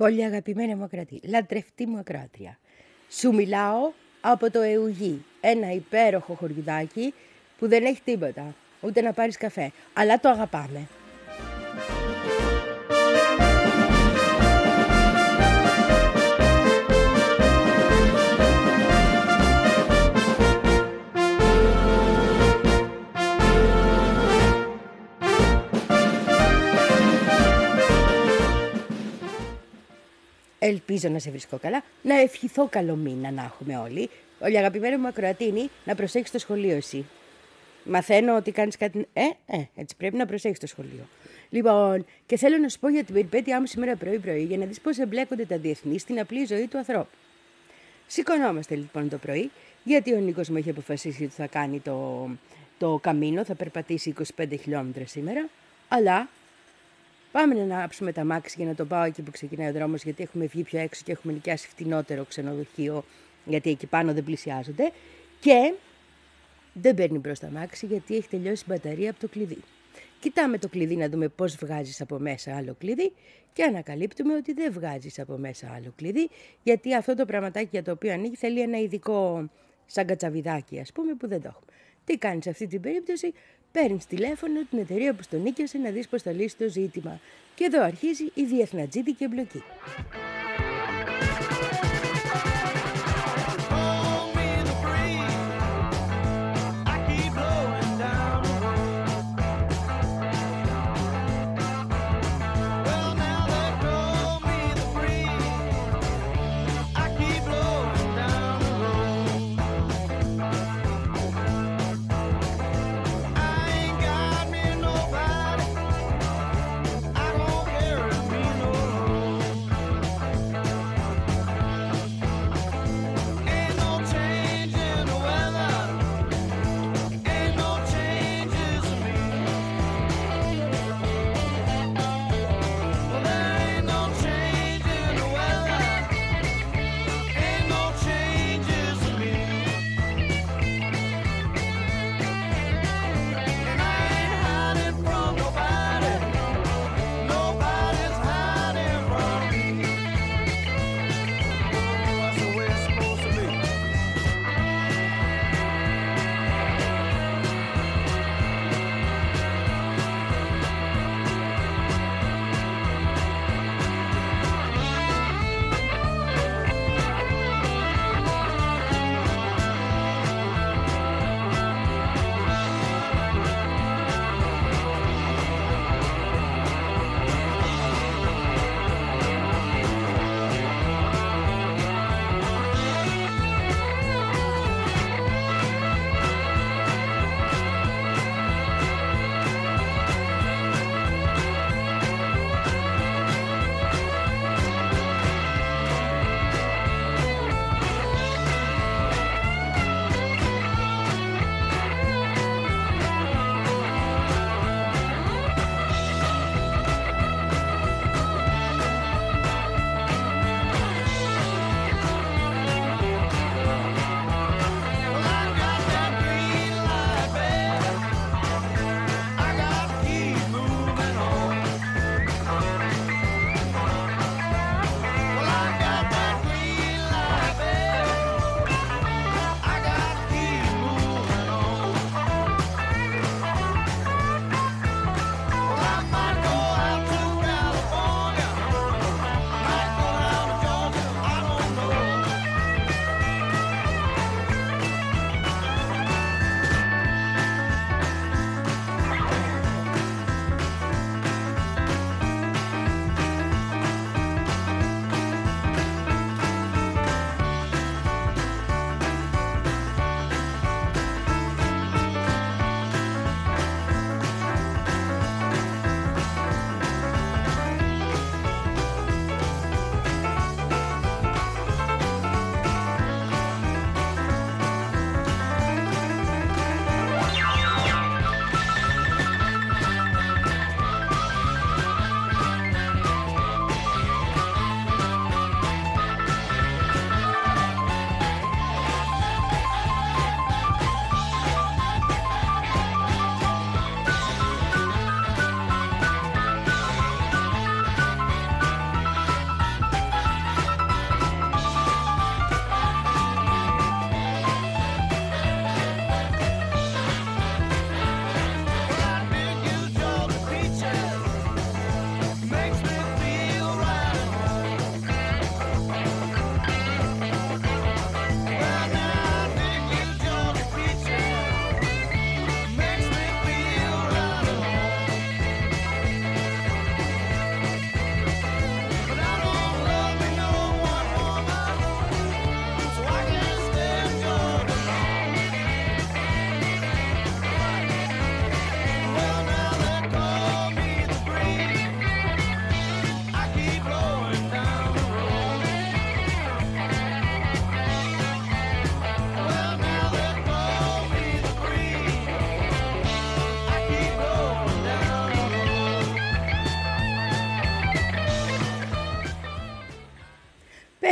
Πολύ αγαπημένη μου ακρατή, λατρευτή μου ακράτρια. Σου μιλάω από το Εουγή, ένα υπέροχο χωριουδάκι που δεν έχει τίποτα, ούτε να πάρεις καφέ, αλλά το αγαπάμε. Ελπίζω να σε βρίσκω καλά. Να ευχηθώ καλό μήνα να έχουμε όλοι. Όλοι αγαπημένη μου ακροατίνη, να προσέξει το σχολείο εσύ. Μαθαίνω ότι κάνεις κάτι. Ε, ε, έτσι πρέπει να προσέξει το σχολείο. Λοιπόν, και θέλω να σου πω για την περιπέτειά μου σήμερα πρωί-πρωί για να δεις πώς εμπλέκονται τα διεθνή στην απλή ζωή του ανθρώπου. Σηκωνόμαστε λοιπόν το πρωί, γιατί ο Νίκος μου έχει αποφασίσει ότι θα κάνει το, το καμίνο, θα περπατήσει 25 χιλιόμετρα σήμερα, αλλά Πάμε να ανάψουμε τα μάξι για να το πάω εκεί που ξεκινάει ο δρόμος, γιατί έχουμε βγει πιο έξω και έχουμε νοικιάσει φτηνότερο ξενοδοχείο, γιατί εκεί πάνω δεν πλησιάζονται. Και δεν παίρνει μπρος τα μάξι, γιατί έχει τελειώσει η μπαταρία από το κλειδί. Κοιτάμε το κλειδί να δούμε πώς βγάζεις από μέσα άλλο κλειδί και ανακαλύπτουμε ότι δεν βγάζεις από μέσα άλλο κλειδί, γιατί αυτό το πραγματάκι για το οποίο ανοίγει θέλει ένα ειδικό σαν κατσαβιδάκι, ας πούμε, που δεν το έχουμε. Τι κάνεις σε αυτή την περίπτωση, Παίρνει τηλέφωνο την εταιρεία που στον νίκιασε να δεις πώ θα λύσει το ζήτημα. Και εδώ αρχίζει η διεθνατζίδικη εμπλοκή.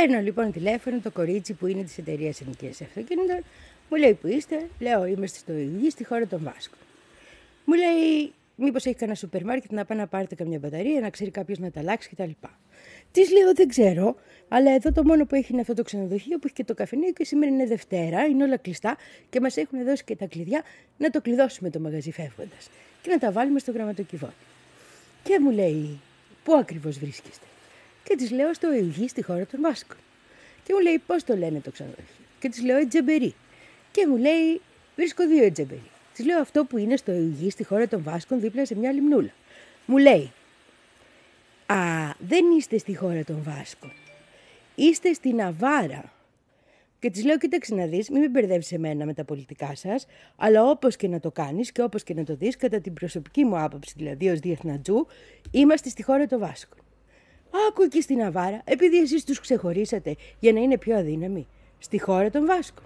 Παίρνω λοιπόν τηλέφωνο το κορίτσι που είναι της εταιρείας ενοικία αυτοκίνητων. Μου λέει που είστε, λέω είμαστε στο Ιγύ, στη χώρα των Βάσκων. Μου λέει μήπως έχει κανένα σούπερ μάρκετ να πάει να πάρετε καμιά μπαταρία, να ξέρει κάποιος να τα αλλάξει κτλ. Της λέω δεν ξέρω, αλλά εδώ το μόνο που έχει είναι αυτό το ξενοδοχείο που έχει και το καφενείο και σήμερα είναι Δευτέρα, είναι όλα κλειστά και μας έχουν δώσει και τα κλειδιά να το κλειδώσουμε το μαγαζί φεύγοντας και να τα βάλουμε στο γραμματοκιβώτη. Και μου λέει, Πού ακριβώς βρίσκεστε; Και της λέω στο Ευγή στη χώρα των Βάσκων. Και μου λέει, Πώς το λένε το ξενοδοχείο. Και της λέω, Ετζεμπερί. Και μου λέει, Βρίσκω δύο Ετζεμπερί. Της λέω αυτό που είναι στο Ευγή στη χώρα των Βάσκων δίπλα σε μια λιμνούλα. Μου λέει, Α, δεν είστε στη χώρα των Βάσκων. Είστε στη Ναβάρα. Και της λέω: Κοίταξε να δεις, μην με μπερδεύεις εμένα με τα πολιτικά σας, αλλά όπως και να το κάνεις και όπως και να το δεις, κατά την προσωπική μου άποψη, δηλαδή ως διεθνατζού, είμαστε στη χώρα των Βάσκων. Άκου εκεί στην Ναβάρα, επειδή εσείς τους ξεχωρίσατε για να είναι πιο αδύναμοι. Στη χώρα των Βάσκων.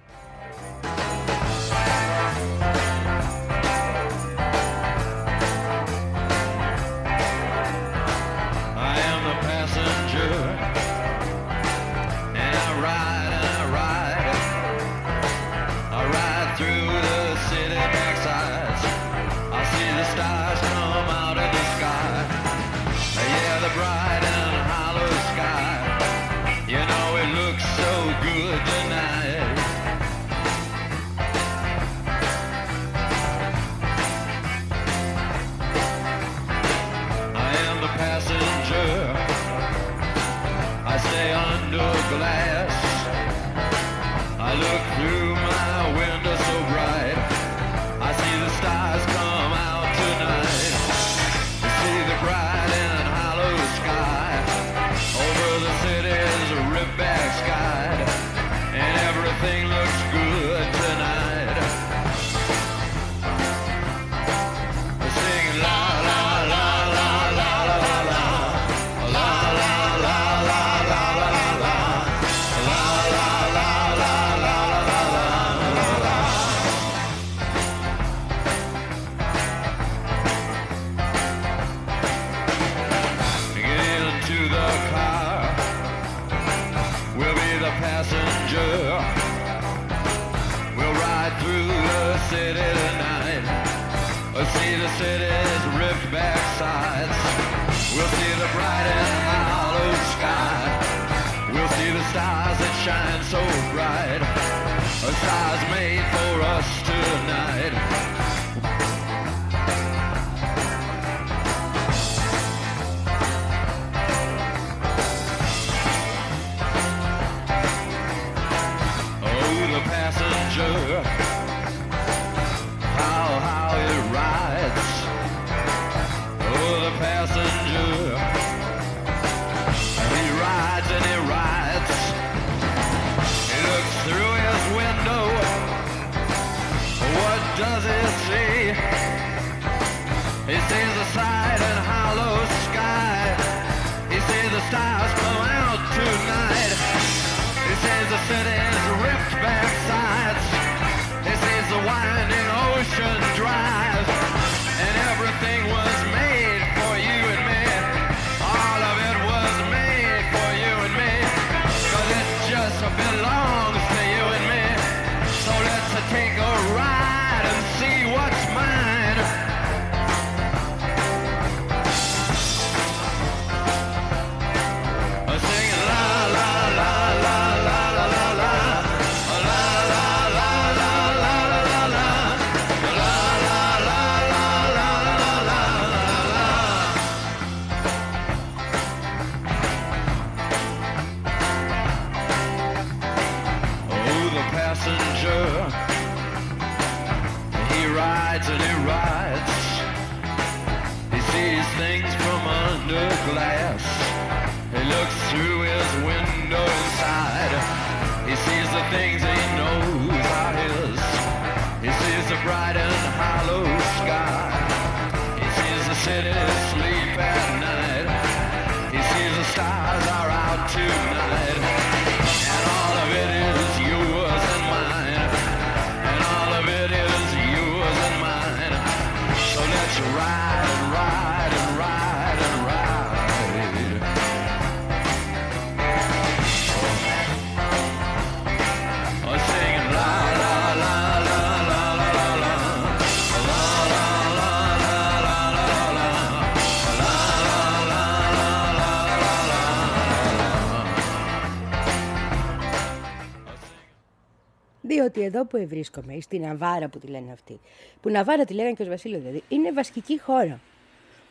Εδώ που βρίσκομαι, στην Ναβάρα που τη λένε αυτή, που Ναβάρα τη λέγανε και ως Βασίλειο δηλαδή, είναι βασική χώρα.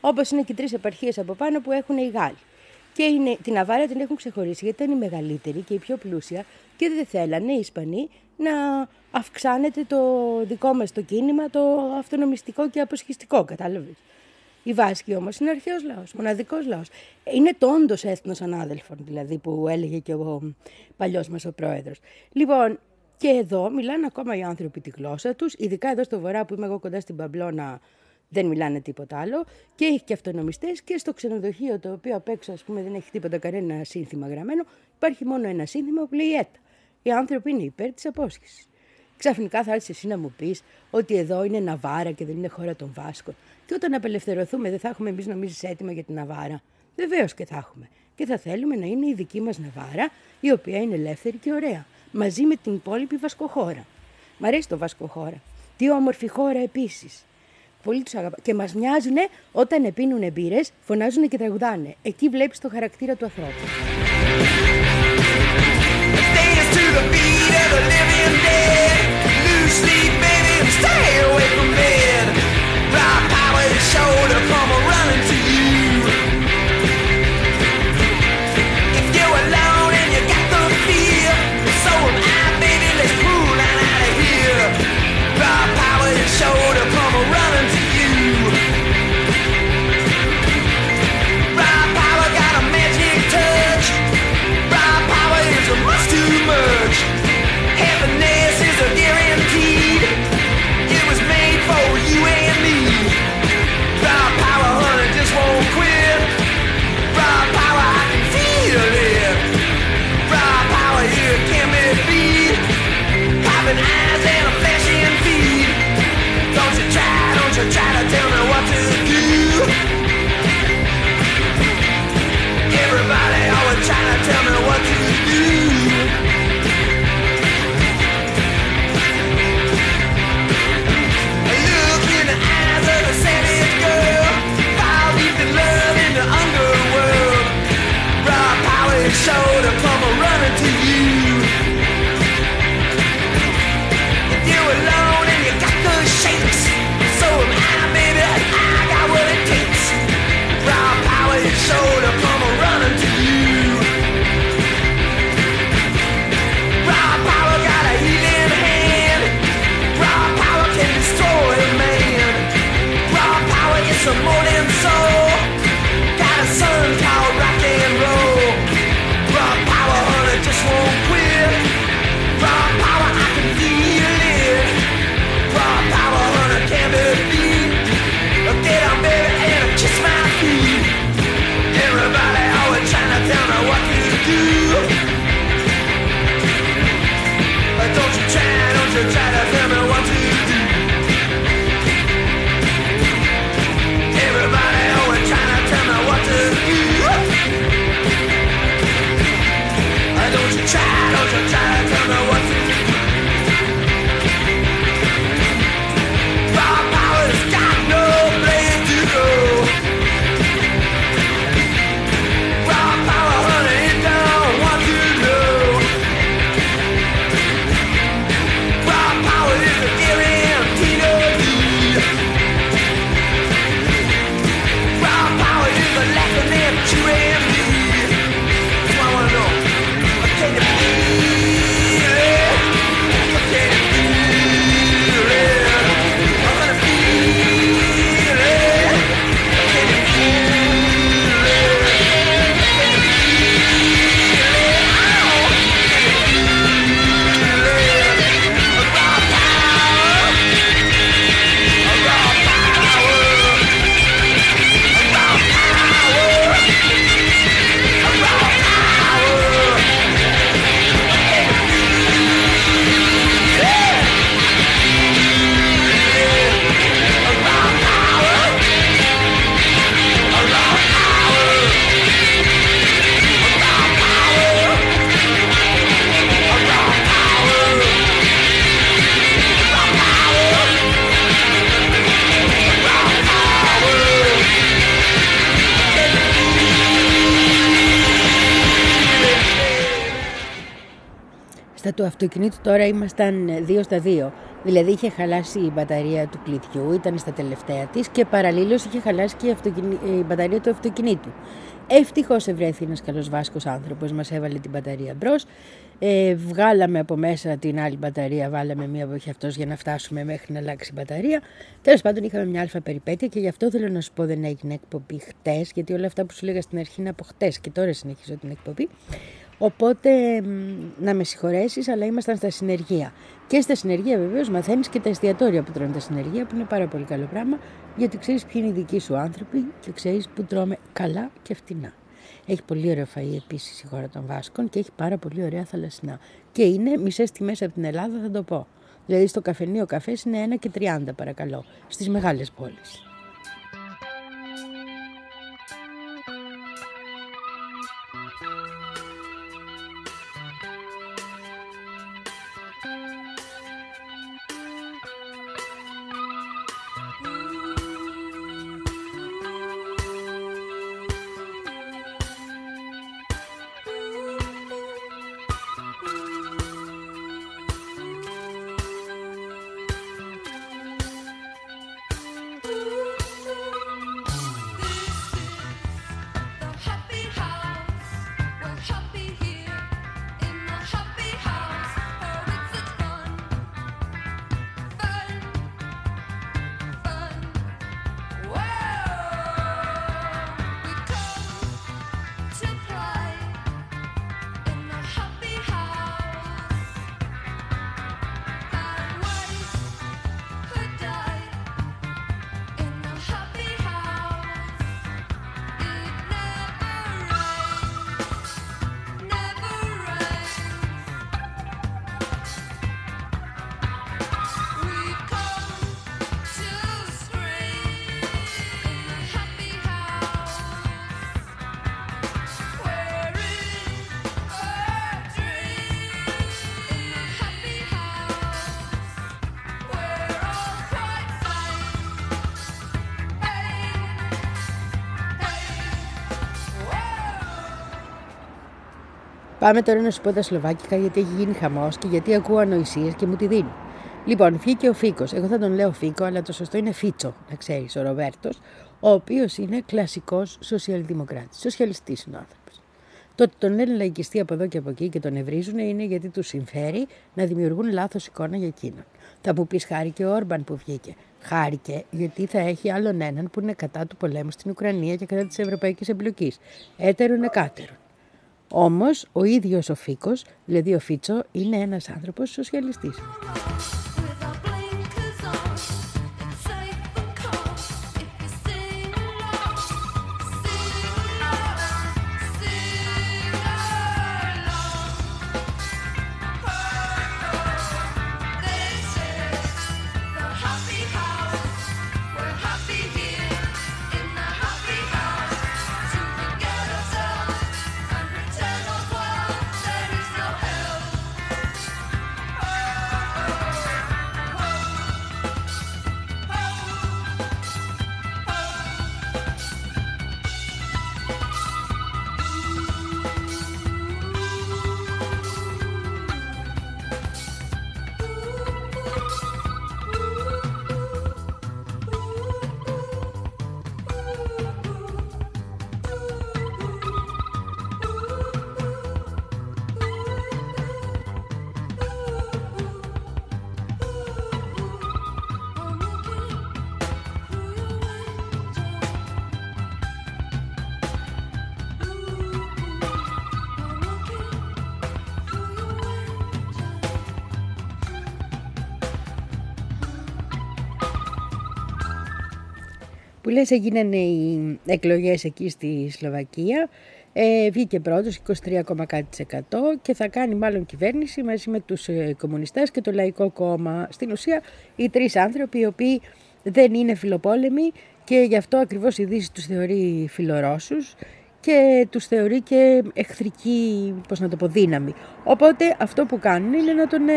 Όπως είναι και τρεις επαρχίες από πάνω που έχουν οι Γάλλοι. Και είναι, την Ναβάρα την έχουν ξεχωρίσει γιατί ήταν η μεγαλύτερη και η πιο πλούσια και δεν θέλανε οι Ισπανοί να αυξάνεται το δικό μας το κίνημα, το αυτονομιστικό και αποσχιστικό, κατάλαβες. Η Βάσκη όμως είναι αρχαίος λαός, μοναδικός λαός. Είναι το όντως έθνος ανάδελφων, δηλαδή, που έλεγε και ο παλιός μας ο πρόεδρος. Λοιπόν, και εδώ μιλάνε ακόμα οι άνθρωποι τη γλώσσα τους, ειδικά εδώ στο βορρά που είμαι εγώ κοντά στην Παμπλώνα, δεν μιλάνε τίποτα άλλο. Και έχει και αυτονομιστές και στο ξενοδοχείο το οποίο απ' έξω, ας πούμε, δεν έχει τίποτα κανένα σύνθημα γραμμένο. Υπάρχει μόνο ένα σύνθημα που λέει ΕΤΑ. Οι άνθρωποι είναι υπέρ της απόσχηση. Ξαφνικά θα έρθεις εσύ να μου πεις ότι εδώ είναι Ναβάρα και δεν είναι χώρα των Βάσκων. Και όταν απελευθερωθούμε, δεν θα έχουμε εμείς νομίζεις έτοιμα για την Ναβάρα. Βεβαίως και θα έχουμε. Και θα θέλουμε να είναι η δική μας Ναβάρα, η οποία είναι ελεύθερη και ωραία. Μαζί με την υπόλοιπη Βασκοχώρα. Μ' αρέσει το Βασκοχώρα. Τι όμορφη χώρα επίσης. Πολύ τους αγαπά. Και μας μοιάζουν όταν επίνουν μπύρες, φωνάζουν και τραγουδάνε. Εκεί βλέπεις το χαρακτήρα του ανθρώπου. Stay away του αυτοκινήτου τώρα ήμασταν δύο στα δύο. Δηλαδή είχε χαλάσει η μπαταρία του κλειδιού, ήταν στα τελευταία της και παραλλήλως είχε χαλάσει και η, αυτοκινη... η μπαταρία του αυτοκινήτου. Ευτυχώς ευρέθη ένας καλός Βάσκος άνθρωπος, μας έβαλε την μπαταρία μπρος. Ε, βγάλαμε από μέσα την άλλη μπαταρία, βάλαμε μία βοχή αυτός για να φτάσουμε μέχρι να αλλάξει η μπαταρία. Τέλος πάντων, είχαμε μια αλφα περιπέτεια και γι' αυτό θέλω να σου πω δεν έγινε εκπομπή χτες, γιατί όλα αυτά που σου λέγα στην αρχή είναι από χτες και τώρα συνεχίζω την εκπομπή. Οπότε να με συγχωρέσεις, αλλά ήμασταν στα συνεργεία. Και στα συνεργεία βεβαίως μαθαίνεις και τα εστιατόρια που τρώνε τα συνεργεία, που είναι πάρα πολύ καλό πράγμα, γιατί ξέρεις ποιοι είναι οι δικοί σου άνθρωποι και ξέρεις που τρώμε καλά και φτηνά. Έχει πολύ ωραίο φαΐ επίσης η χώρα των Βάσκων και έχει πάρα πολύ ωραία θαλασσινά. Και είναι μισές τιμές από την Ελλάδα, θα το πω. Δηλαδή στο καφενείο καφές είναι 1 και 30 παρακαλώ, στις μεγάλες πόλεις. Πάμε τώρα να σου πω τα Σλοβάκικα γιατί έχει γίνει χαμός και γιατί ακούω ανοησίες και μου τη δίνει. Λοιπόν, βγήκε ο Φίκος. Εγώ θα τον λέω Φίκο, αλλά το σωστό είναι Φίτσο, να ξέρεις, ο Ροβέρτος, ο οποίος είναι κλασικός σοσιαλδημοκράτης. Σοσιαλιστής είναι ο άνθρωπος. Το ότι τον λένε λαϊκιστή από εδώ και από εκεί και τον ευρίζουν είναι γιατί του συμφέρει να δημιουργούν λάθος εικόνα για εκείνον. Θα μου πεις χάρηκε ο Όρμπαν που βγήκε. Χάρηκε γιατί θα έχει άλλον έναν που είναι κατά του πολέμου στην Ουκρανία και κατά της ευρωπαϊκής εμπλοκής. Έτερον εκάτερον. Όμως ο ίδιος ο Φίκος, δηλαδή ο Φίτσο, είναι ένας άνθρωπος σοσιαλιστής. Που λες έγιναν οι εκλογές εκεί στη Σλοβακία, ε, βγήκε πρώτος 23,1% και θα κάνει μάλλον κυβέρνηση μαζί με τους ε, κομμουνιστές και το Λαϊκό Κόμμα. Στην ουσία οι τρεις άνθρωποι οι οποίοι δεν είναι φιλοπόλεμοι και γι' αυτό ακριβώς η Δύση τους θεωρεί φιλορώσους και τους θεωρεί και εχθρική, πώς να το πω, δύναμη. Οπότε αυτό που κάνουν είναι να τον ε,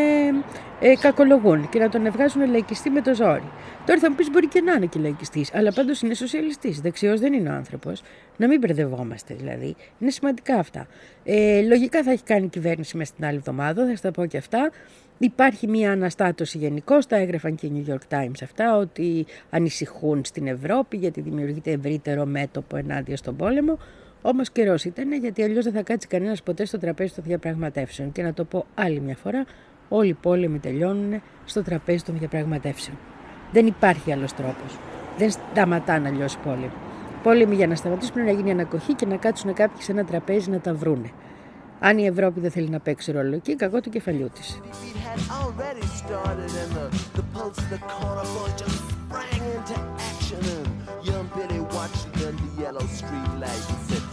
ε, κακολογούν και να τον βγάζουν λαϊκιστή με το ζόρι. Τώρα θα μου πεις μπορεί και να είναι και λαϊκιστής, αλλά πάντως είναι σοσιαλιστής. Δεξιός δεν είναι ο άνθρωπος. Να μην μπερδευόμαστε δηλαδή. Είναι σημαντικά αυτά. Ε, λογικά θα έχει κάνει κυβέρνηση μέσα στην άλλη εβδομάδα, θα στα πω και αυτά. Υπάρχει μια αναστάτωση γενικώ, τα έγραφαν και οι New York Times αυτά, ότι ανησυχούν στην Ευρώπη γιατί δημιουργείται ευρύτερο μέτωπο ενάντια στον πόλεμο. Όμως καιρός ήταν γιατί αλλιώς δεν θα κάτσει κανένας ποτέ στο τραπέζι των διαπραγματεύσεων. Και να το πω άλλη μια φορά, όλοι οι πόλεμοι τελειώνουν στο τραπέζι των διαπραγματεύσεων. Δεν υπάρχει άλλος τρόπος. Δεν σταματάνε αλλιώς οι πόλεμοι. Πόλεμοι για να σταματήσουν πρέπει να γίνει ανακοχή και να κάτσουν κάποιοι σε ένα τραπέζι να τα βρούνε. Αν η Ευρώπη δεν θέλει να παίξει ρόλο εκεί, κακό του κεφαλιού της.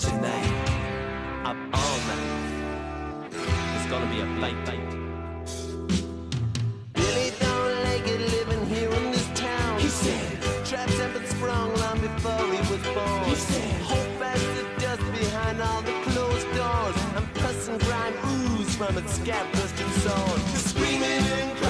tonight, up all night. It's gonna be a fight, fight. Billy don't like it living here in this town. He said, traps have been sprung long before he was born. He said, hold fast the dust behind all the closed doors. I'm cussing grime ooze from its scat-busted zone. Screaming and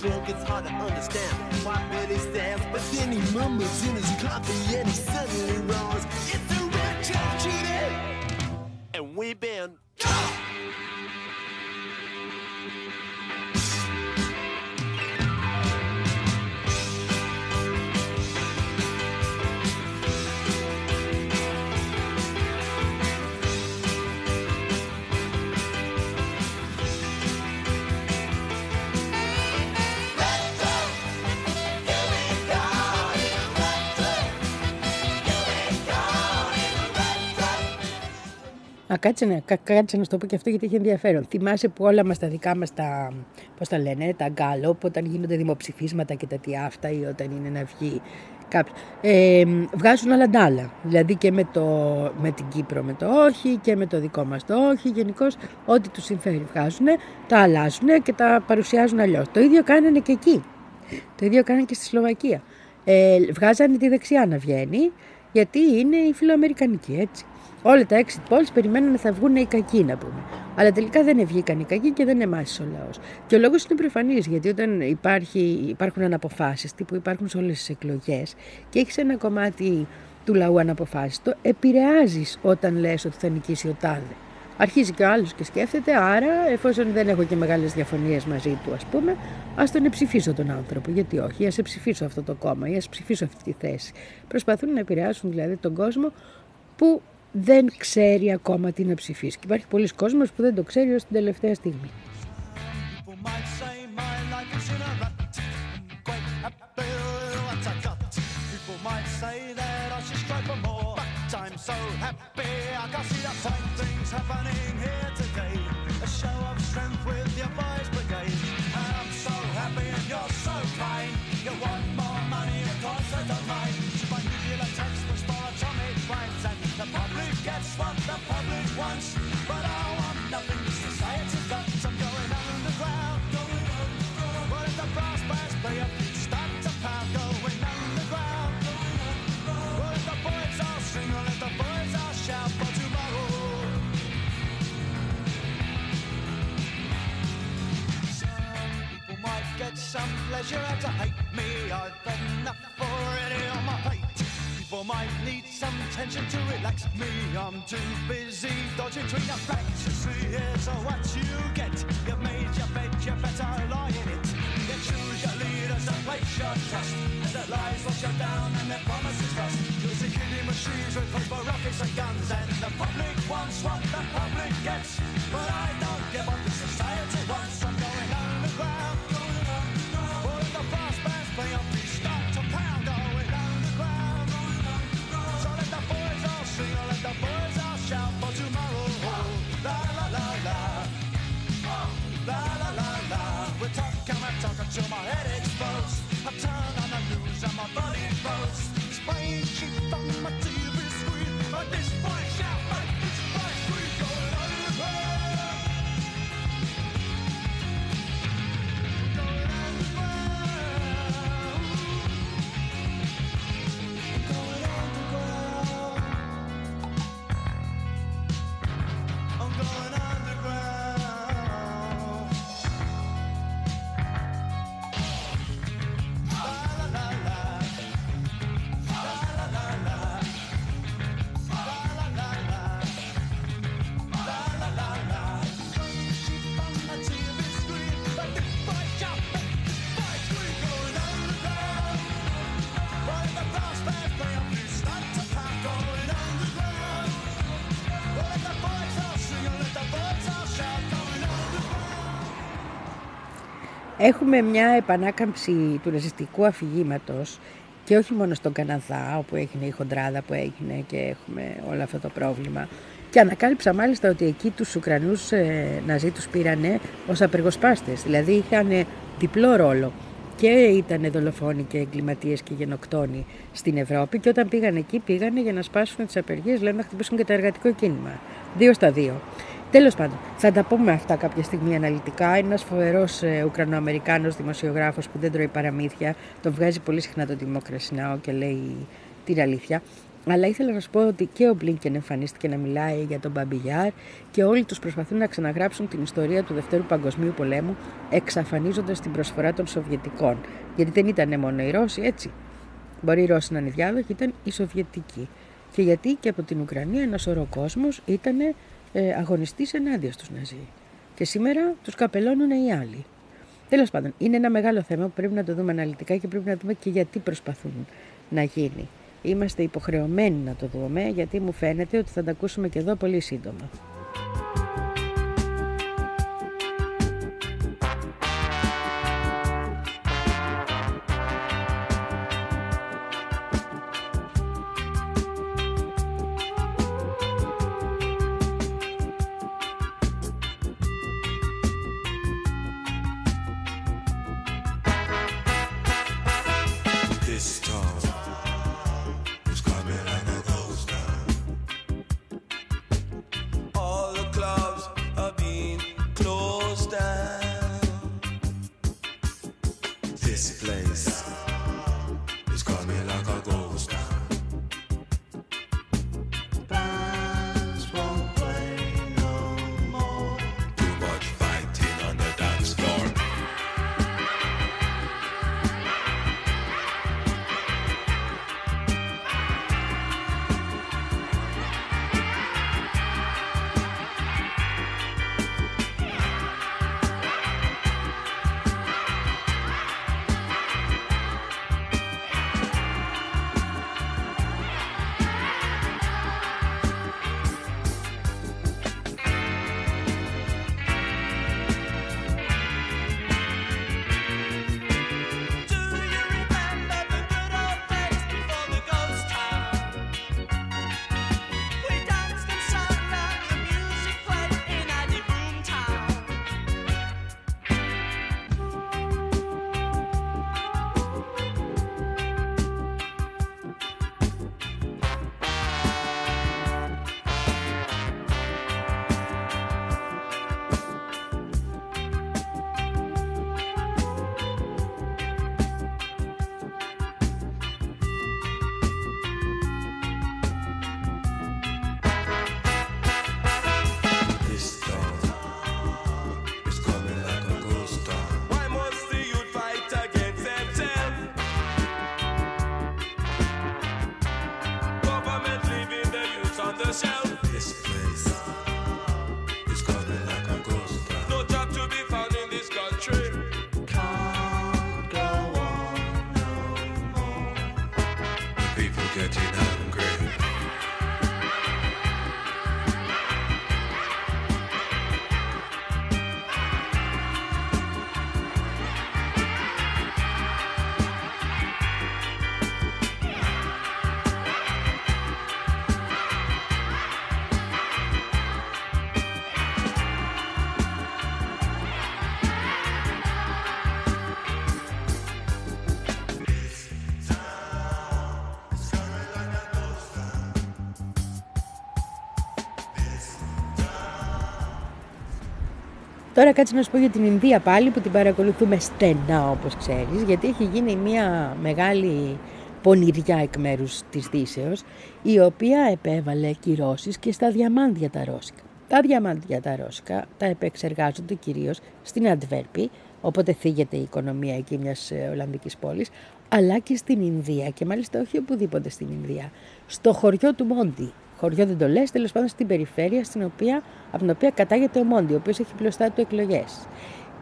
drunk, it's hard to understand why Billy stands. But then he mumbles in his coffee and he suddenly roars, It's a red Judy! And we've been Α, κάτσε να, κα- κάτσε να σου το πω και αυτό γιατί έχει ενδιαφέρον. Θυμάσαι που όλα μας τα δικά μας τα, πώς τα λένε, τα γκάλοπ, όταν γίνονται δημοψηφίσματα και τα τι αυτά ή όταν είναι να βγει Κάποιοι. Ε, βγάζουν άλλα ντάλα. Δηλαδή και με, το, με την Κύπρο με το όχι και με το δικό μας το όχι. Γενικώς ό,τι τους συμφέρει βγάζουν, τα αλλάζουν και τα παρουσιάζουν αλλιώς. Το ίδιο κάνανε και εκεί. Το ίδιο κάνανε και στη Σλοβακία. Ε, βγάζανε τη δεξιά να βγαίνει γιατί είναι η φιλοαμερικανική έτσι. Όλα τα exit polls περιμένουν θα βγουν οι κακοί να πούμε. Αλλά τελικά δεν βγήκαν οι κακοί και δεν εμάσει ο λαός. Και ο λόγος είναι προφανής, γιατί όταν υπάρχει, υπάρχουν αναποφάσεις, τύπου υπάρχουν σε όλες τις εκλογές, και έχεις ένα κομμάτι του λαού αναποφάσιστο, επηρεάζεις όταν λες ότι θα νικήσει ο τάδε. Αρχίζει και ο άλλος και σκέφτεται, άρα εφόσον δεν έχω και μεγάλες διαφωνίες μαζί του, ας πούμε, ας τον ψηφίσω τον άνθρωπο. Γιατί όχι, ας ψηφίσω αυτό το κόμμα ή ας ψηφίσω αυτή τη θέση. Προσπαθούν να επηρεάσουν δηλαδή τον κόσμο που δεν ξέρει ακόμα τι να ψηφίσει. Και υπάρχει πολλοί κόσμος που δεν το ξέρει ως την τελευταία στιγμή. Some pleasure to hate me. I've enough already on my plate. People might need some tension to relax me. I'm too busy dodging between the facts. You see, here's what you get. You've made your bed, you better lie in it. You choose your leaders and place your trust. As their lies wash you down and their promises rust. You're killing machines replaced by rockets and guns. And the public wants what the public gets. But I don't give up the society wants. the boys all shout for tomorrow. La la la la. La, la. Έχουμε μια επανάκαμψη του ναζιστικού αφηγήματος και όχι μόνο στον Καναδά, όπου έγινε η χοντράδα που έγινε και έχουμε όλο αυτό το πρόβλημα. Και ανακάλυψα μάλιστα ότι εκεί τους Ουκρανούς ε, Ναζί τους πήρανε ως απεργοσπάστες, δηλαδή είχαν διπλό ρόλο και ήταν δολοφόνοι και εγκληματίες και γενοκτόνοι στην Ευρώπη και όταν πήγαν εκεί πήγανε για να σπάσουν τις απεργίες, λένε να χτυπήσουν και το εργατικό κίνημα. Δύο στα δύο. Τέλος πάντων, θα τα πούμε αυτά κάποια στιγμή αναλυτικά. Είναι ένας φοβερός ε, Ουκρανοαμερικάνος δημοσιογράφος που δεν τρώει παραμύθια. Το βγάζει πολύ συχνά το Democracy Now! και λέει την αλήθεια. Αλλά ήθελα να σου πω ότι και ο Μπλίνκεν εμφανίστηκε να μιλάει για τον Μπαμπιγιάρ και όλοι τους προσπαθούν να ξαναγράψουν την ιστορία του Δευτέρου Παγκοσμίου Πολέμου εξαφανίζοντας την προσφορά των Σοβιετικών. Γιατί δεν ήταν μόνο οι Ρώσοι, έτσι. Μπορεί οι Ρώσοι να είναι διάδοχοι, ήταν οι Σοβιετικοί. Και γιατί και από την Ουκρανία ένας σωρό κόσμο ήταν ε, αγωνιστής ενάντια στους Ναζί. Και σήμερα τους καπελώνουν οι άλλοι. Τέλος πάντων, είναι ένα μεγάλο θέμα που πρέπει να το δούμε αναλυτικά και πρέπει να δούμε και γιατί προσπαθούν να γίνει. Είμαστε υποχρεωμένοι να το δούμε γιατί μου φαίνεται ότι θα τα ακούσουμε και εδώ πολύ σύντομα. Τώρα κάτσε να σου πω για την Ινδία πάλι που την παρακολουθούμε στενά όπως ξέρεις γιατί έχει γίνει μια μεγάλη πονηριά εκ μέρους της Δύσεως η οποία επέβαλε κυρώσεις και στα διαμάντια τα Ρώσικα. Τα διαμάντια τα Ρώσικα τα επεξεργάζονται κυρίως στην Αντβέρπη οπότε θίγεται η οικονομία εκεί μιας ε, Ολλανδικής πόλης αλλά και στην Ινδία και μάλιστα όχι οπουδήποτε στην Ινδία, στο χωριό του Μόντι χωριό δεν το λες, τέλος πάντων στην περιφέρεια στην οποία, από την οποία κατάγεται ο Μόντι, ο οποίος έχει μπροστά του εκλογές.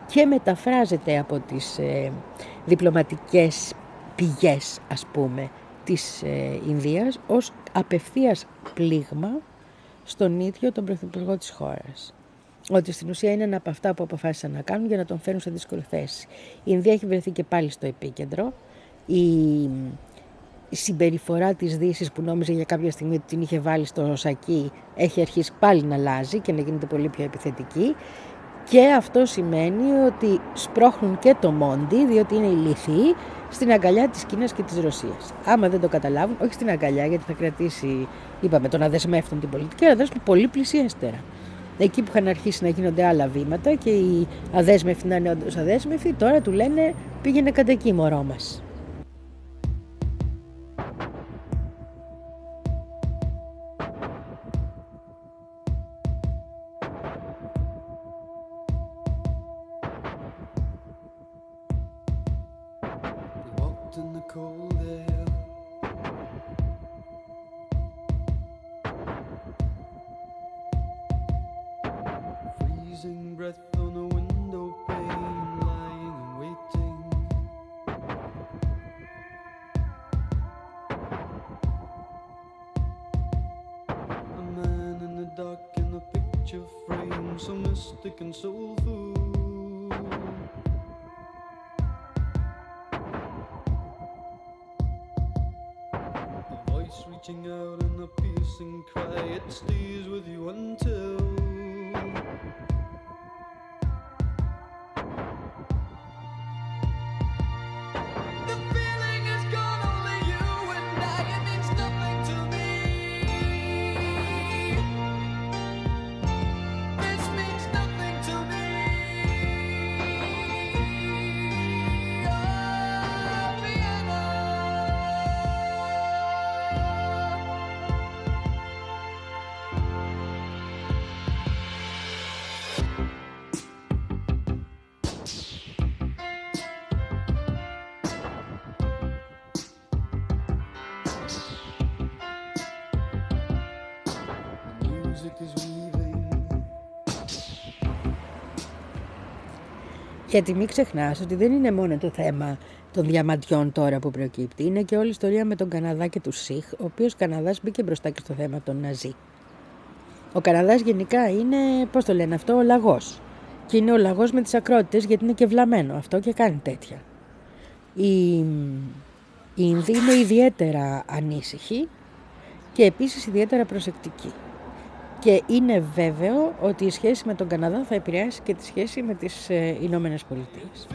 Και μεταφράζεται από τις ε, διπλωματικές πηγές, ας πούμε, της ε, Ινδίας ως απευθείας πλήγμα στον ίδιο τον Πρωθυπουργό της χώρας. Ότι στην ουσία είναι ένα από αυτά που αποφάσισαν να κάνουν για να τον φέρουν σε δύσκολη θέση. Η Ινδία έχει βρεθεί και πάλι στο επίκεντρο. Η η συμπεριφορά της δύσης που νόμιζε για κάποια στιγμή ότι την είχε βάλει στο σακί έχει αρχίσει πάλι να αλλάζει και να γίνεται πολύ πιο επιθετική και αυτό σημαίνει ότι σπρώχνουν και το Μόντι, διότι είναι ηλίθιοι, στην αγκαλιά της Κίνας και της Ρωσίας. Άμα δεν το καταλάβουν, όχι στην αγκαλιά γιατί θα κρατήσει, είπαμε, το να δεσμεύουν την πολιτική, αλλά δέσουν πολύ πλησιέστερα. Εκεί που είχαν αρχίσει να γίνονται άλλα βήματα και οι αδέσμευτοι να είναι όντως αδέσμευτοι, τώρα του λένε πήγαινε κατά εκεί μωρό μας. Γιατί μην ξεχνάς ότι δεν είναι μόνο το θέμα των διαμαντιών τώρα που προκύπτει. Είναι και όλη η ιστορία με τον Καναδά και τους ΣΥΧ, ο οποίος Καναδάς μπήκε μπροστά και στο θέμα των Ναζί. Ο Καναδάς γενικά είναι, πώς το λένε αυτό, ο λαγός. Και είναι ο λαγός με τις ακρότητες γιατί είναι και βλαμμένο αυτό και κάνει τέτοια. Η, η Ινδοί είναι ιδιαίτερα ανήσυχοι και επίσης ιδιαίτερα προσεκτικοί και είναι βέβαιο ότι η σχέση με τον Καναδά θα επηρεάσει και τη σχέση με τις ε, Ηνωμένες Πολιτείες.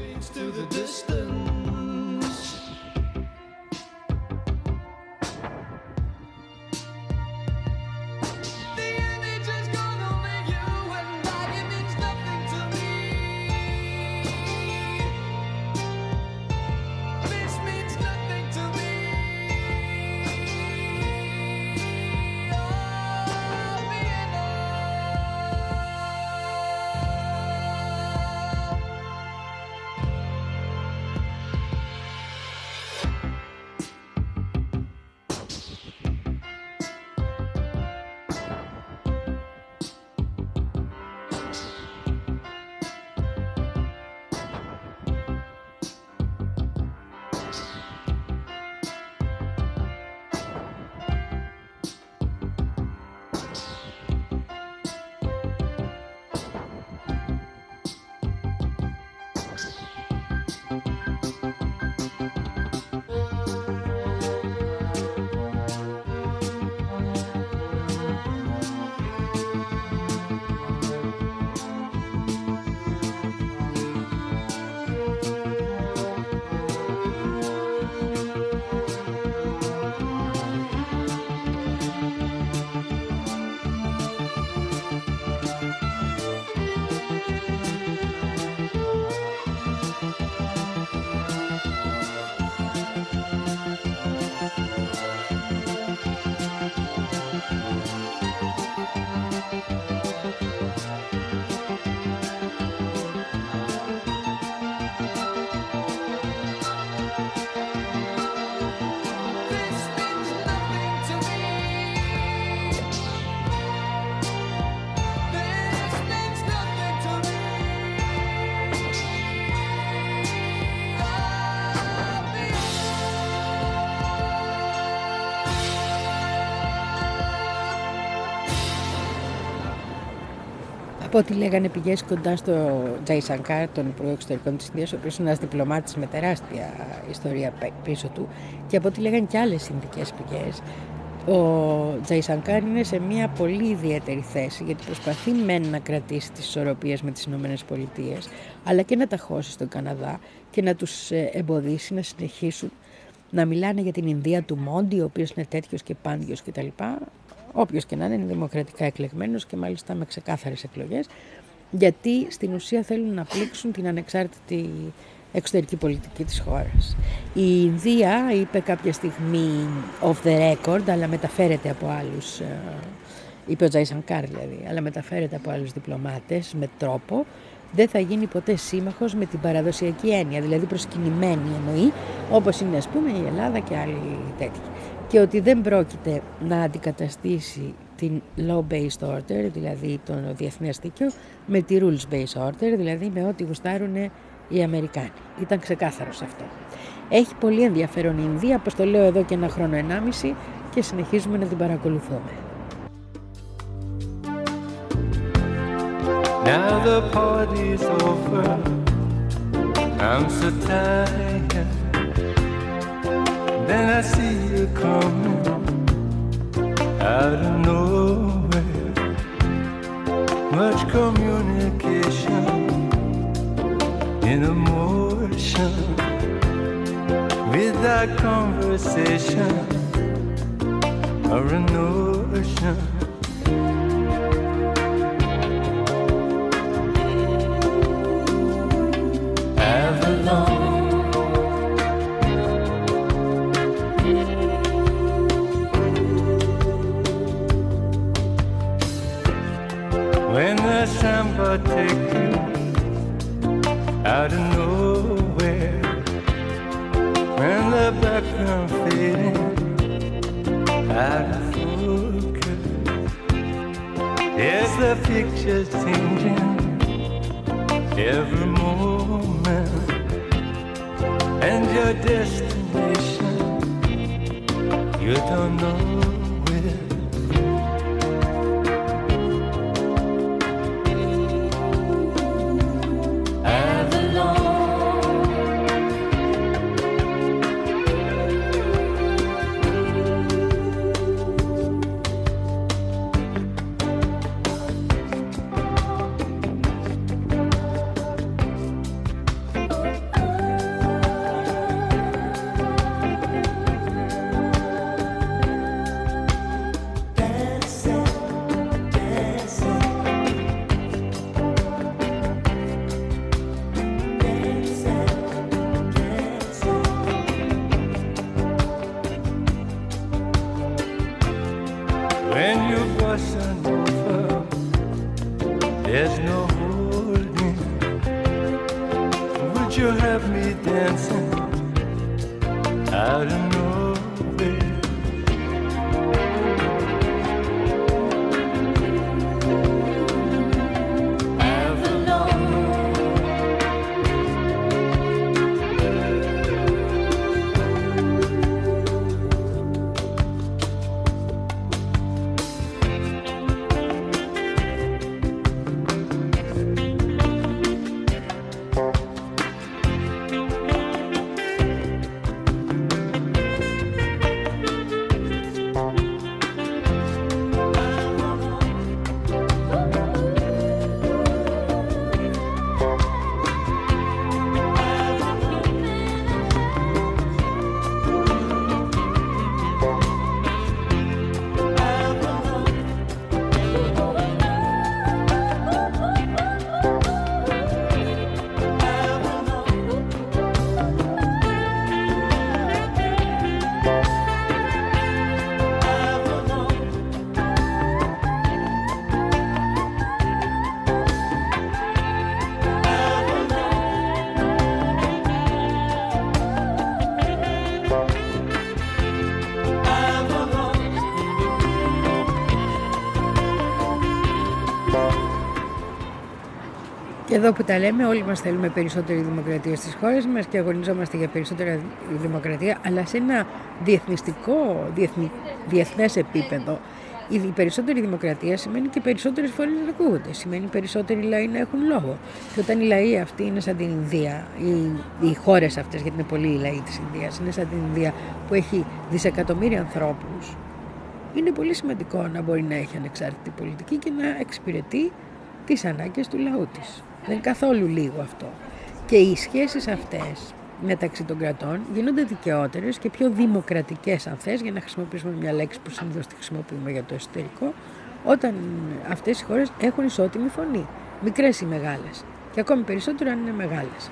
Από ό,τι λέγανε πηγές κοντά στο Τζαϊσανκάρ, τον Υπουργό Εξωτερικών της Ινδίας, ο οποίος είναι ένας διπλωμάτης με τεράστια ιστορία πίσω του και από ό,τι λέγανε και άλλες ινδικές πηγές, ο Τζαϊσανκάρ είναι σε μια πολύ ιδιαίτερη θέση γιατί προσπαθεί μεν να κρατήσει τις ισορροπίες με τις Ηνωμένες Πολιτείες, αλλά και να τα χώσει στον Καναδά και να τους ε, εμποδίσει να συνεχίσουν να μιλάνε για την Ινδία του Μόντι, ο οποίος είναι τέτοιος και πάντιος κτλ. Όποιος και να είναι, είναι δημοκρατικά εκλεγμένος και μάλιστα με ξεκάθαρες εκλογές, γιατί στην ουσία θέλουν να πλήξουν την ανεξάρτητη εξωτερική πολιτική της χώρας. Η Ινδία είπε κάποια στιγμή off the record, αλλά μεταφέρεται από άλλους, ε, είπε ο Τζαϊσανκάρ δηλαδή, αλλά μεταφέρεται από άλλους διπλωμάτες με τρόπο, δεν θα γίνει ποτέ σύμμαχος με την παραδοσιακή έννοια, δηλαδή προσκυνημένη εννοεί, όπως είναι ας πούμε η Ελλάδα και άλλοι τέτοιοι. Και ότι δεν πρόκειται να αντικαταστήσει την law-based order, δηλαδή τον διεθνές δίκαιο, με τη rules-based order, δηλαδή με ό,τι γουστάρουν οι Αμερικάνοι. Ήταν ξεκάθαρος αυτό. Έχει πολύ ενδιαφέρον η Ινδία, όπως το λέω εδώ και ένα χρόνο ενάμιση και συνεχίζουμε να την παρακολουθούμε. Now the party's over I'm so tired Then I see you coming Out of nowhere Much communication in a emotion without conversation or a notion. 越到浓 εδώ που τα λέμε, όλοι μας θέλουμε περισσότερη δημοκρατία στις χώρες μας και αγωνιζόμαστε για περισσότερη δημοκρατία, αλλά σε ένα διεθνιστικό, διεθνή, διεθνές επίπεδο Η περισσότερη δημοκρατία σημαίνει και περισσότερες φωνέ να ακούγονται. Σημαίνει περισσότεροι λαοί να έχουν λόγο. Και όταν οι λαοί αυτοί είναι σαν την Ινδία, οι, οι χώρες αυτές, γιατί είναι πολλοί οι λαοί της Ινδίας, είναι σαν την Ινδία που έχει δισεκατομμύρια ανθρώπους, είναι πολύ σημαντικό να μπορεί να έχει ανεξάρτητη πολιτική και να εξυπηρετεί τις ανάγκες του λαού της. Δεν είναι καθόλου λίγο αυτό. Και οι σχέσεις αυτές μεταξύ των κρατών γίνονται δικαιότερες και πιο δημοκρατικές, αν θες, για να χρησιμοποιήσουμε μια λέξη που συνήθως τη χρησιμοποιούμε για το εσωτερικό, όταν αυτές οι χώρες έχουν ισότιμη φωνή. Μικρές ή μεγάλες. Και ακόμη περισσότερο αν είναι μεγάλες.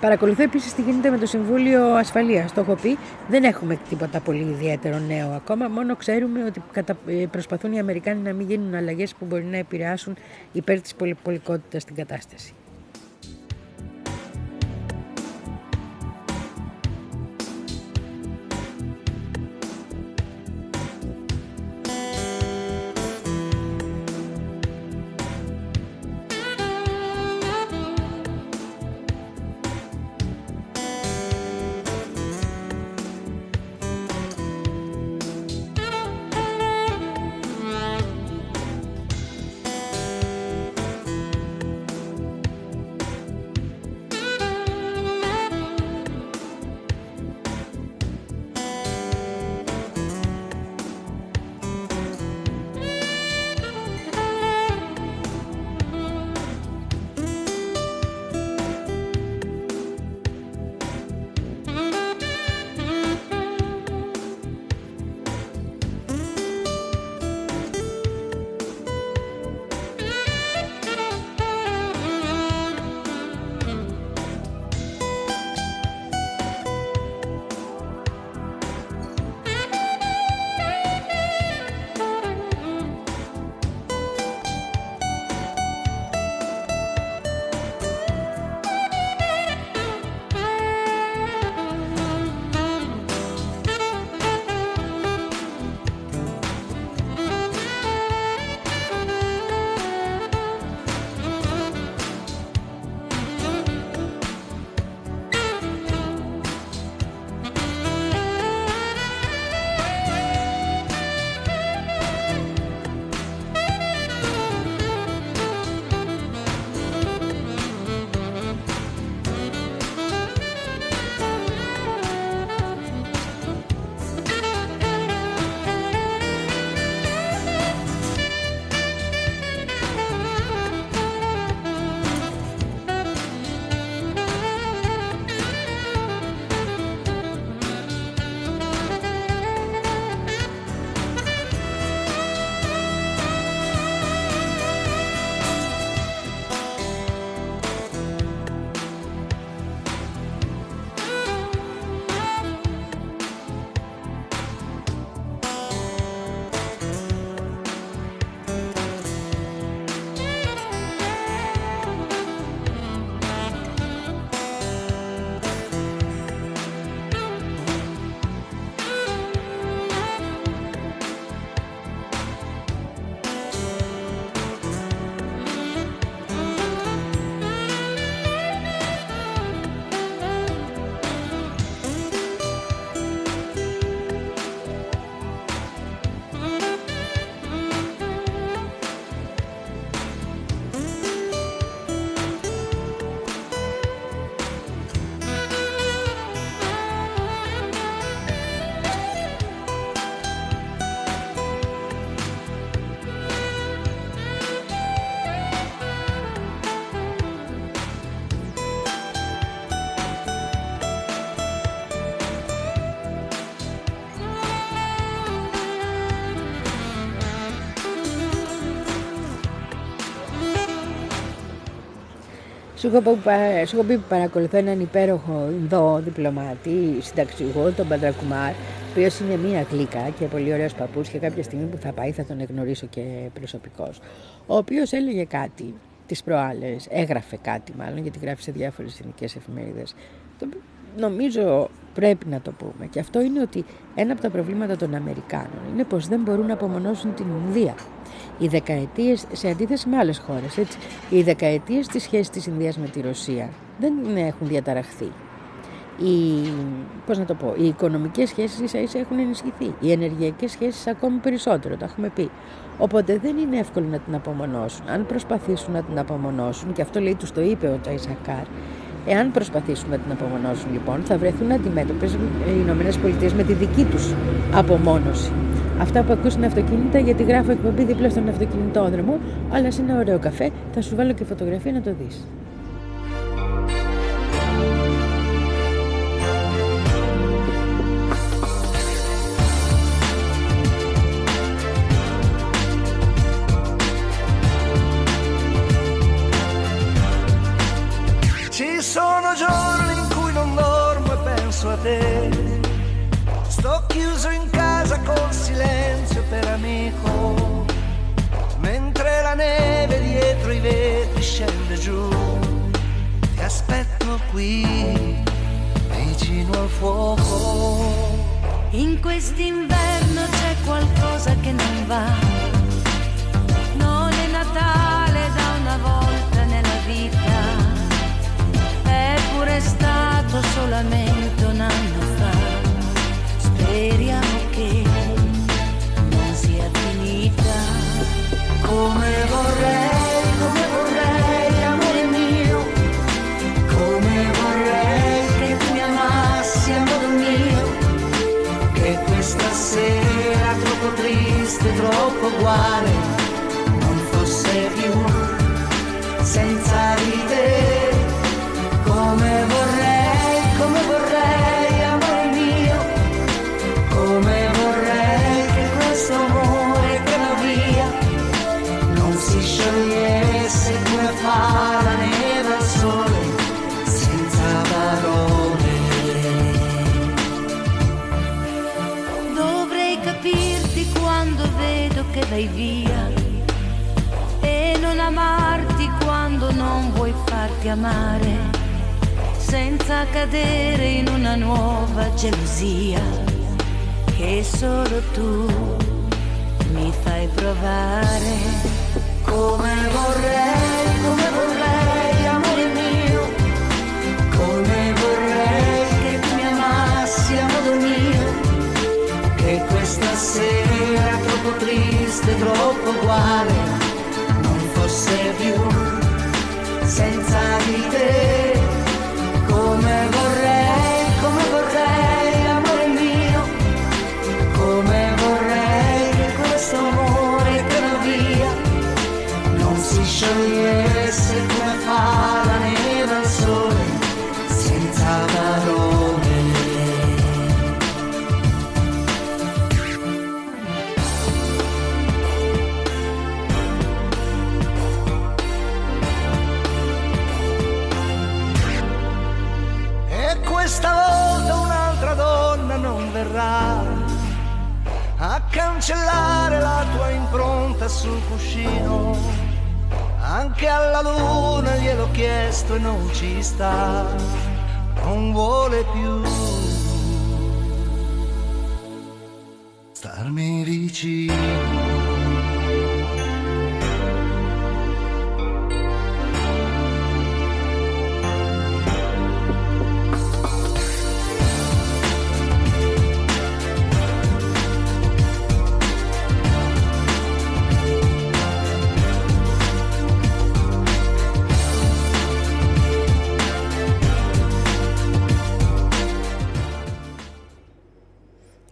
Παρακολουθώ επίσης τι γίνεται με το Συμβούλιο Ασφαλείας. Το έχω πει, δεν έχουμε τίποτα πολύ ιδιαίτερο νέο ακόμα. Μόνο ξέρουμε ότι ε, προσπαθούν οι Αμερικάνοι να μην γίνουν αλλαγές που μπορεί να επηρεάσουν υπέρ της πολυπολικότητας στην κατάσταση. Σου έχω, πει, που παρακολουθώ έναν υπέροχο Ινδό διπλωμάτη, συνταξιούχο, τον Παντρακουμάρ, ο οποίος είναι μία γλύκα και πολύ ωραίος παππούς και κάποια στιγμή που θα πάει θα τον εγνωρίσω και προσωπικώς. Ο οποίος έλεγε κάτι τις προάλλες, έγραφε κάτι μάλλον, γιατί γράφει σε διάφορες ελληνικέ εφημερίδες. Νομίζω πρέπει να το πούμε. Και αυτό είναι ότι ένα από τα προβλήματα των Αμερικάνων είναι πως δεν μπορούν να απομονώσουν την Ινδία. Οι δεκαετίες, σε αντίθεση με άλλες χώρες, έτσι, οι δεκαετίες της σχέσης της Ινδίας με τη Ρωσία δεν έχουν διαταραχθεί. οι, πώς να το πω, οι οικονομικές σχέσεις ίσα ίσα έχουν ενισχυθεί, οι ενεργειακές σχέσεις ακόμη περισσότερο, τα έχουμε πει. Οπότε δεν είναι εύκολο να την απομονώσουν. Αν προσπαθήσουν να την απομονώσουν, και αυτό λέει τους το είπε ο Τσαϊσακάρ, εάν προσπαθήσουν να την απομονώσουν λοιπόν, θα βρεθούν αντιμέτωπες οι Ηνωμένες Πολιτείες με τη δική τους απομόνωση. Αυτά που ακούς είναι αυτοκίνητα γιατί γράφω εκπομπή δίπλα στον αυτοκινητόδρομο, αλλά σε ένα ωραίο καφέ θα σου βάλω και φωτογραφία να το δεις. Neve dietro i vetri scende giù. Ti aspetto qui, vicino al fuoco. In quest'inverno c'è qualcosa che non va. Non è Natale da una volta nella vita, è pure stato solamente un anno speriamo che troppo uguale, non fosse più senza di te, come vai via e non amarti quando non vuoi farti amare, senza cadere in una nuova gelosia che solo tu mi fai provare. Come vorrei, come sera troppo triste troppo uguale, non fosse più senza di te, come vorrei, come vorrei, amore mio, come vorrei che questo amore che va via non si sciogliesse cancellare la tua impronta sul cuscino. Anche alla luna gliel'ho chiesto e non ci sta, non vuole più starmi vicino.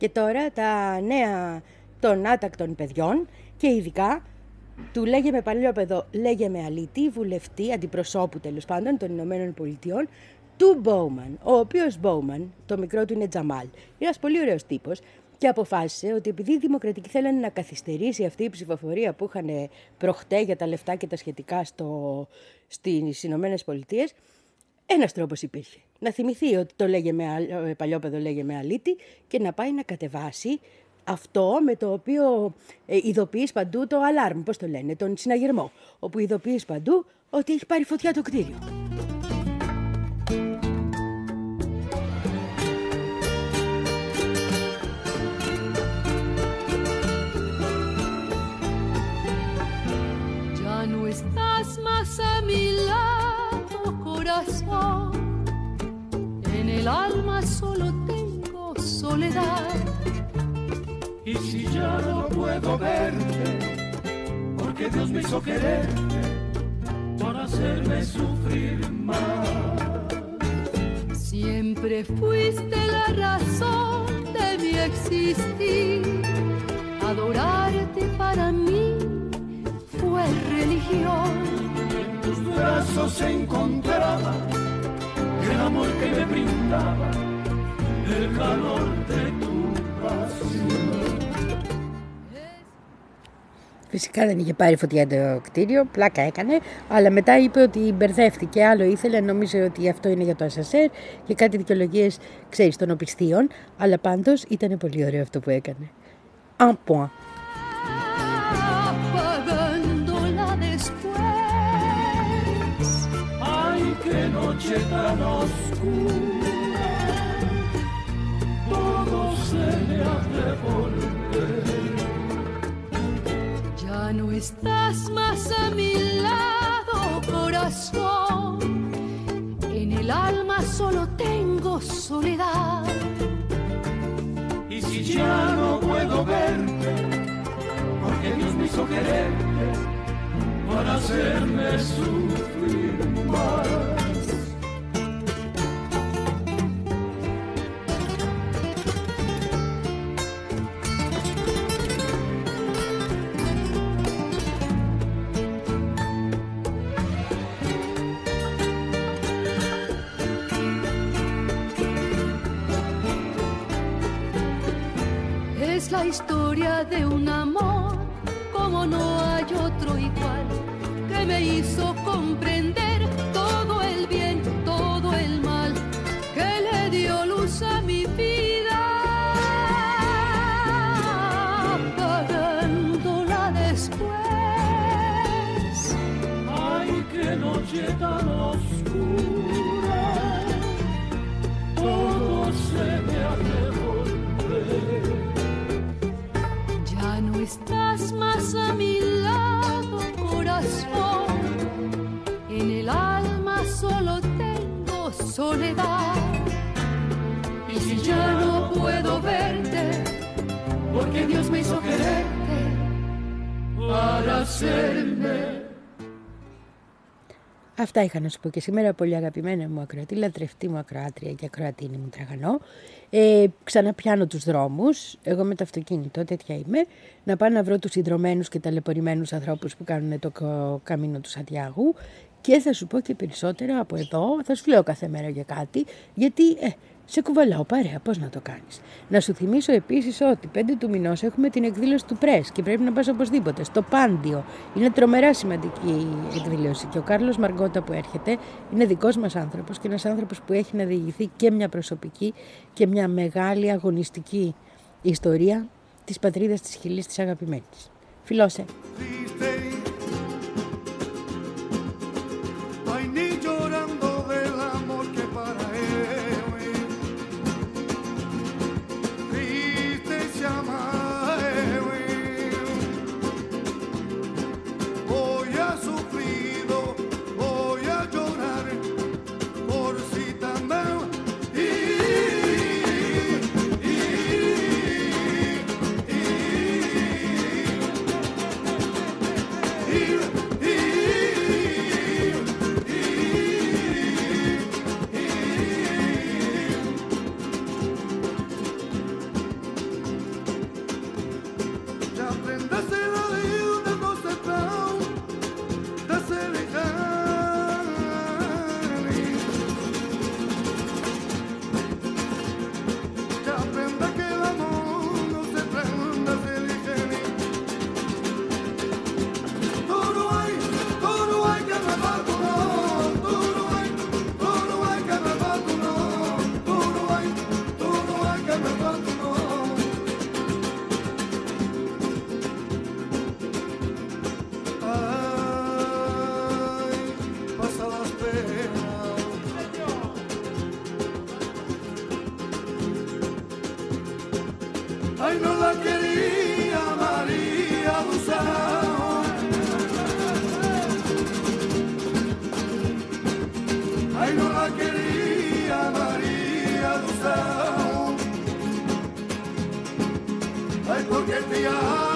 Και τώρα τα νέα των άτακτων παιδιών και ειδικά του λέγε με παλιόπαιδο, λέγε με αλήτη, βουλευτή, αντιπροσώπου τέλος πάντων των Ηνωμένων Πολιτειών, του Μπόουμαν, ο οποίος Μπόουμαν, το μικρό του είναι Τζαμάλ, είναι ένας πολύ ωραίος τύπος και αποφάσισε ότι επειδή οι Δημοκρατικοί θέλανε να καθυστερήσει αυτή η ψηφοφορία που είχαν προχτέ για τα λεφτά και τα σχετικά στο, στις Ηνωμένες Πολιτείες, ένας τρόπος υπήρχε. Να θυμηθεί ότι το λέγε με, ε, παλιόπαιδο λέγε με αλήτη και να πάει να κατεβάσει αυτό με το οποίο ε, ειδοποιείς παντού το αλάρμ, πώς το λένε, τον συναγερμό, όπου ειδοποιείς παντού ότι έχει πάρει φωτιά το κτίριο. Ya no estás más a mi lado, corazón. el alma solo tengo soledad. Y si ya no puedo verte, porque Dios me hizo quererte para hacerme sufrir más. Siempre fuiste la razón de mi existir. Adorarte para mí fue religión. En tus brazos se encontraba el amor que me brindaba, el calor de tu pasión. Φυσικά δεν είχε πάρει φωτιά το κτίριο, πλάκα έκανε, αλλά μετά είπε ότι μπερδεύτηκε, άλλο ήθελε, νόμιζε ότι αυτό είναι για το ασασέρ και κάτι δικαιολογίες, ξέρεις, των οπισθίων, αλλά πάντως ήταν πολύ ωραίο αυτό που έκανε. Un point. Noche tan oscura, todo se me hace volver. Ya no estás más a mi lado, corazón. En el alma solo tengo soledad. Y si ya no puedo verte, porque Dios me hizo quererte para hacerme sufrir más. Historia de un amor como no hay otro igual, que me hizo soledad. Y si ya no puedo verte, porque Dios me hizo quererte para hacerme Αυτά είχα να σου πω και σήμερα, πολύ αγαπημένα μου ακροατή, λατρευτή μου ακροάτρια και ακροατίνη μου τραγανό. Ε, ξαναπιάνω τους δρόμους, εγώ με το αυτοκίνητο, τέτοια είμαι, να πάω να βρω τους συνδρομένους και ταλαιπωρημένους ανθρώπους που κάνουν το κα- καμίνο του Σαντιάγου και θα σου πω και περισσότερα από εδώ, θα σου λέω κάθε μέρα για κάτι, γιατί ε, σε κουβαλάω παρέα, πώς να το κάνεις. Να σου θυμίσω επίσης ότι 5 του μηνός έχουμε την εκδήλωση του Πρέσ και πρέπει να πας οπωσδήποτε, στο Πάντιο. Είναι τρομερά σημαντική η εκδήλωση και ο Κάρλος Μαργκότα που έρχεται είναι δικός μας άνθρωπος και ένας άνθρωπος που έχει να διηγηθεί και μια προσωπική και μια μεγάλη αγωνιστική ιστορία της πατρίδας της Χιλής της αγαπημένης. Φιλώσε. Ai, não la queria Maria do céu Ai, não la queria Maria do céu Ai, porque te amo.